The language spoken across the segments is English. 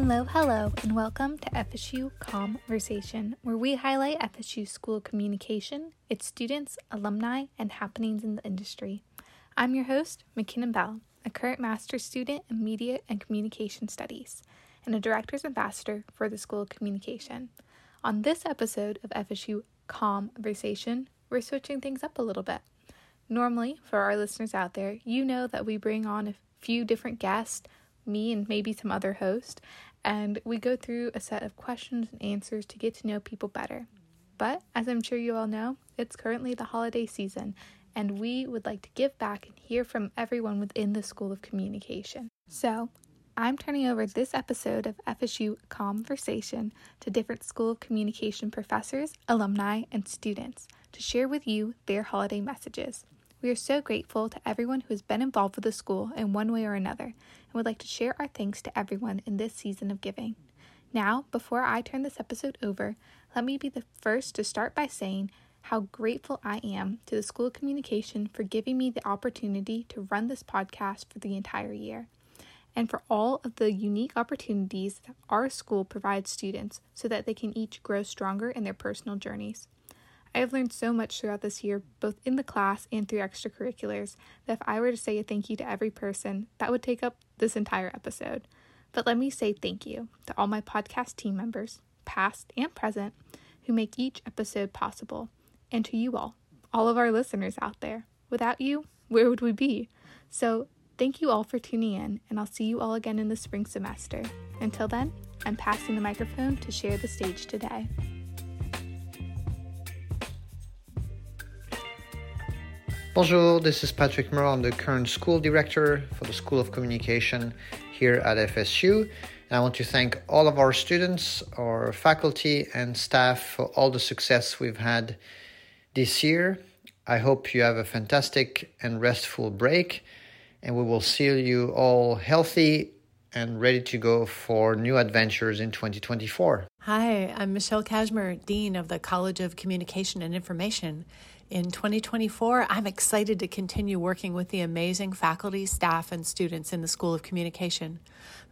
Hello, hello, and welcome to FSU COMMversation, where we highlight FSU School of Communication, its students, alumni, and happenings in the industry. I'm your host, McKinnon Bell, a current master's student in Media and Communication Studies, and a director's ambassador for the School of Communication. On this episode of FSU COMMversation, we're switching things up a little bit. Normally, for our listeners out there, you know that we bring on a few different guests me and maybe some other host, and we go through a set of questions and answers to get to know people better. But as I'm sure you all know, it's currently the holiday season, and we would like to give back and hear from everyone within the School of Communication. So, I'm turning over this episode of FSU COMMversation to different School of Communication professors, alumni, and students to share with you their holiday messages. We are so grateful to everyone who has been involved with the school in one way or another and would like to share our thanks to everyone in this season of giving. Now, before I turn this episode over, let me be the first to start by saying how grateful I am to the School of Communication for giving me the opportunity to run this podcast for the entire year and for all of the unique opportunities that our school provides students so that they can each grow stronger in their personal journeys. I have learned so much throughout this year, both in the class and through extracurriculars, that if I were to say a thank you to every person, that would take up this entire episode. But let me say thank you to all my podcast team members, past and present, who make each episode possible, and to you all, all of our listeners out there. Without you, where would we be? So, thank you all for tuning in, and I'll see you all again in the spring semester. Until then, I'm passing the microphone to share the stage today. Bonjour, this is Patrick Moreau. I'm the current school director for the School of Communication here at FSU. And I want to thank all of our students, our faculty, and staff for all the success we've had this year. I hope you have a fantastic and restful break, and we will see you all healthy and ready to go for new adventures in 2024. Hi, I'm Michelle Kazmer, Dean of the College of Communication and Information. In 2024, I'm excited to continue working with the amazing faculty, staff, and students in the School of Communication.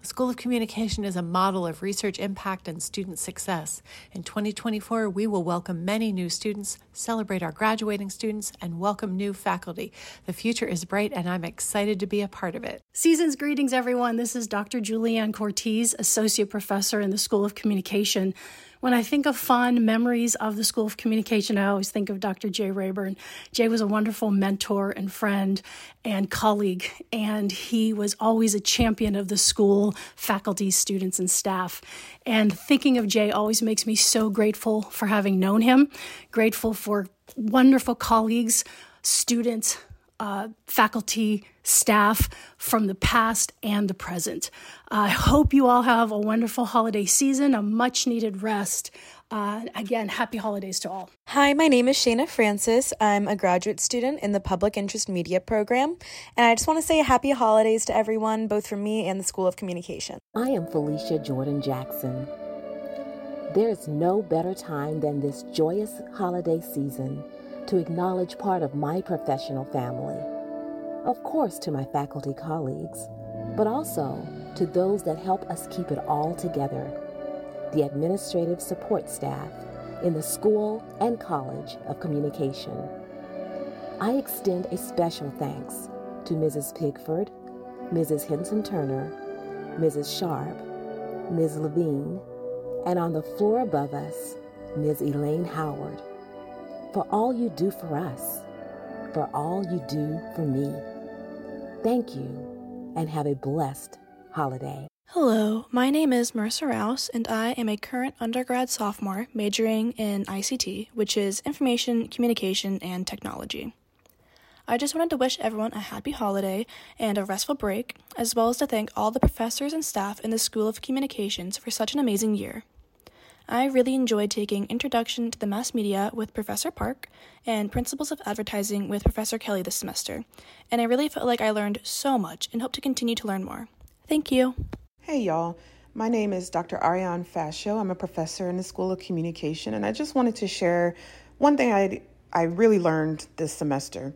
The School of Communication is a model of research impact and student success. In 2024, we will welcome many new students, celebrate our graduating students, and welcome new faculty. The future is bright, and I'm excited to be a part of it. Season's greetings, everyone. This is Dr. Julianne Cortese, Associate Professor in the School of Communication. When I think of fond memories of the School of Communication, I always think of Dr. Jay Rayburn. Jay was a wonderful mentor and friend and colleague, and he was always a champion of the school, faculty, students, and staff. And thinking of Jay always makes me so grateful for having known him, grateful for wonderful colleagues, students, uh, faculty, staff from the past and the present. I hope you all have a wonderful holiday season, a much needed rest. Uh, again, happy holidays to all. Hi, my name is Shayna Francis. I'm a graduate student in the Public Interest Media program, and I just want to say happy holidays to everyone, both from me and the School of Communication. I am Felicia Jordan Jackson. There is no better time than this joyous holiday season to acknowledge part of my professional family. Of course, to my faculty colleagues, but also to those that help us keep it all together the administrative support staff in the School and College of Communication. I extend a special thanks to Mrs. Pigford, Mrs. Henson Turner, Mrs. Sharp, Ms. Levine, and on the floor above us, Ms. Elaine Howard for all you do for us, for all you do for me. Thank you and have a blessed holiday. Hello, my name is Marissa Rouse, and I am a current undergrad sophomore majoring in ICT, which is Information, Communication, and Technology. I just wanted to wish everyone a happy holiday and a restful break, as well as to thank all the professors and staff in the School of Communications for such an amazing year. I really enjoyed taking Introduction to the Mass Media with Professor Park and Principles of Advertising with Professor Kelly this semester, and I really felt like I learned so much and hope to continue to learn more. Thank you. Hey, y'all. My name is Dr. Ariane Fascio. I'm a professor in the School of Communication, and I just wanted to share one thing I, I really learned this semester.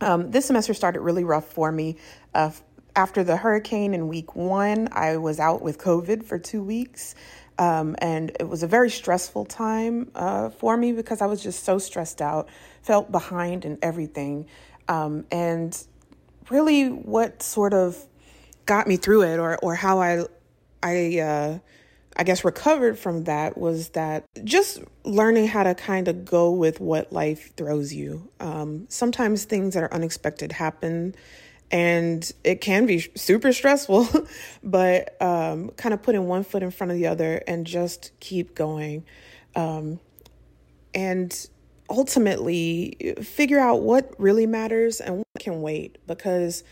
Um, this semester started really rough for me. Uh, after the hurricane in week one, I was out with COVID for two weeks. Um, and it was a very stressful time uh, for me because I was just so stressed out, felt behind in everything. Um, and really, what sort of got me through it, or or how I I uh, I guess recovered from that was that just learning how to kind of go with what life throws you. Um, sometimes things that are unexpected happen and it can be super stressful but um, kind of putting one foot in front of the other and just keep going. Um, and ultimately figure out what really matters and what can wait because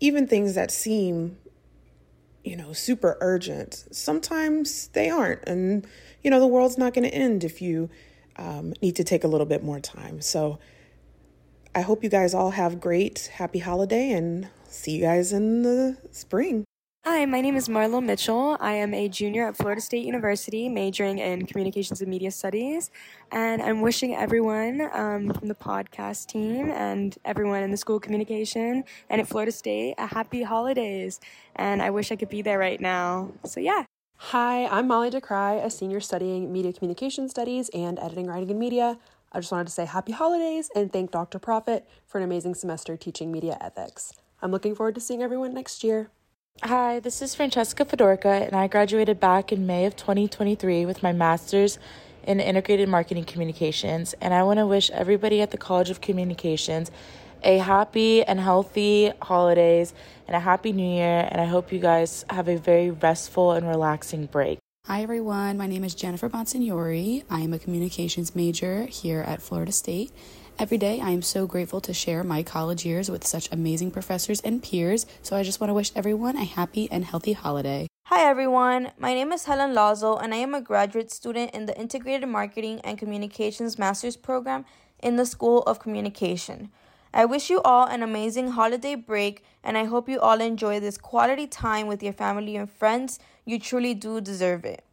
even things that seem you know super urgent sometimes they aren't and you know the world's not going to end if you um, need to take a little bit more time. So I hope you guys all have great happy holiday and see you guys in the spring. Hi, my name is Marlo Mitchell. I am a junior at Florida State University, majoring in communications and media studies. And I'm wishing everyone um, from the podcast team and everyone in the school communication and at Florida State a happy holidays. And I wish I could be there right now. So, yeah. Hi, I'm Molly DeCry, a senior studying media communication studies and editing, writing, and media. I just wanted to say happy holidays and thank Dr. Proffitt for an amazing semester teaching media ethics. I'm looking forward to seeing everyone next year. Hi, this is Francesca Fedorka, and I graduated back in May of 2023 with my master's in integrated marketing communications. And I want to wish everybody at the College of Communications a happy and healthy holidays and a happy new year. And I hope you guys have a very restful and relaxing break. Hi, everyone. My name is Jennifer Bonsignori. I am a communications major here at Florida State. Every day, I am so grateful to share my college years with such amazing professors and peers. So I just want to wish everyone a happy and healthy holiday. Hi, everyone. My name is Helen Lazo, and I am a graduate student in the Integrated Marketing and Communications Master's Program in the School of Communication. I wish you all an amazing holiday break, and I hope you all enjoy this quality time with your family and friends. You truly do deserve it.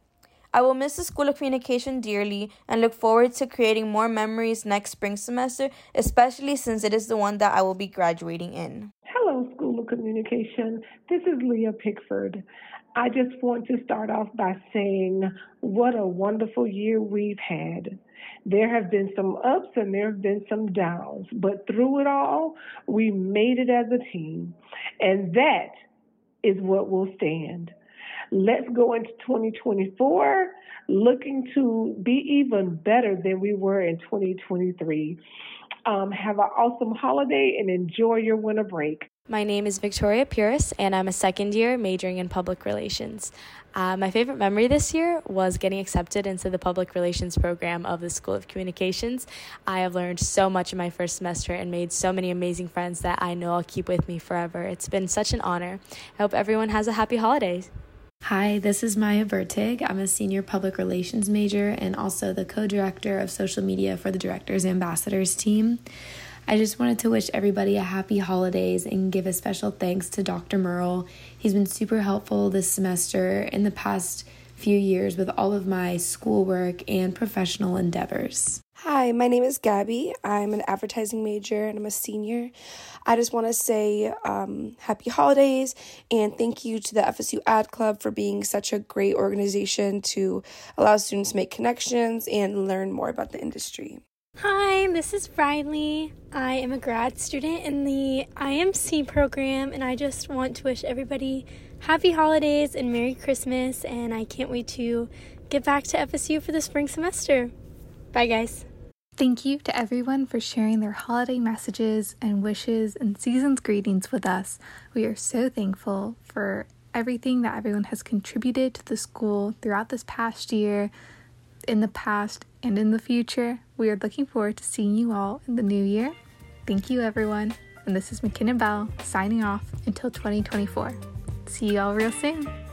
I will miss the School of Communication dearly and look forward to creating more memories next spring semester, especially since it is the one that I will be graduating in. Of Communication. This is Leah Pickford. I just want to start off by saying what a wonderful year we've had. There have been some ups and there have been some downs, but through it all, we made it as a team. And that is what will stand. Let's go into 2024 looking to be even better than we were in 2023. Um, have an awesome holiday and enjoy your winter break. My name is Victoria Puris, and I'm a second year majoring in public relations. Uh, my favorite memory this year was getting accepted into the public relations program of the School of Communications. I have learned so much in my first semester and made so many amazing friends that I know I'll keep with me forever. It's been such an honor. I hope everyone has a happy holiday. Hi, this is Maya Vertig. I'm a senior public relations major and also the co director of social media for the Directors Ambassadors team. I just wanted to wish everybody a happy holidays and give a special thanks to Dr. Merle. He's been super helpful this semester in the past few years with all of my schoolwork and professional endeavors. Hi, my name is Gabby. I'm an advertising major and I'm a senior. I just want to say um, happy holidays and thank you to the FSU Ad Club for being such a great organization to allow students to make connections and learn more about the industry. Hi, this is Riley. I am a grad student in the IMC program, and I just want to wish everybody happy holidays and Merry Christmas. And I can't wait to get back to FSU for the spring semester. Bye, guys. Thank you to everyone for sharing their holiday messages and wishes and season's greetings with us. We are so thankful for everything that everyone has contributed to the school throughout this past year, in the past, and in the future. We are looking forward to seeing you all in the new year. Thank you, everyone. And this is McKinnon Bell signing off until 2024. See you all real soon.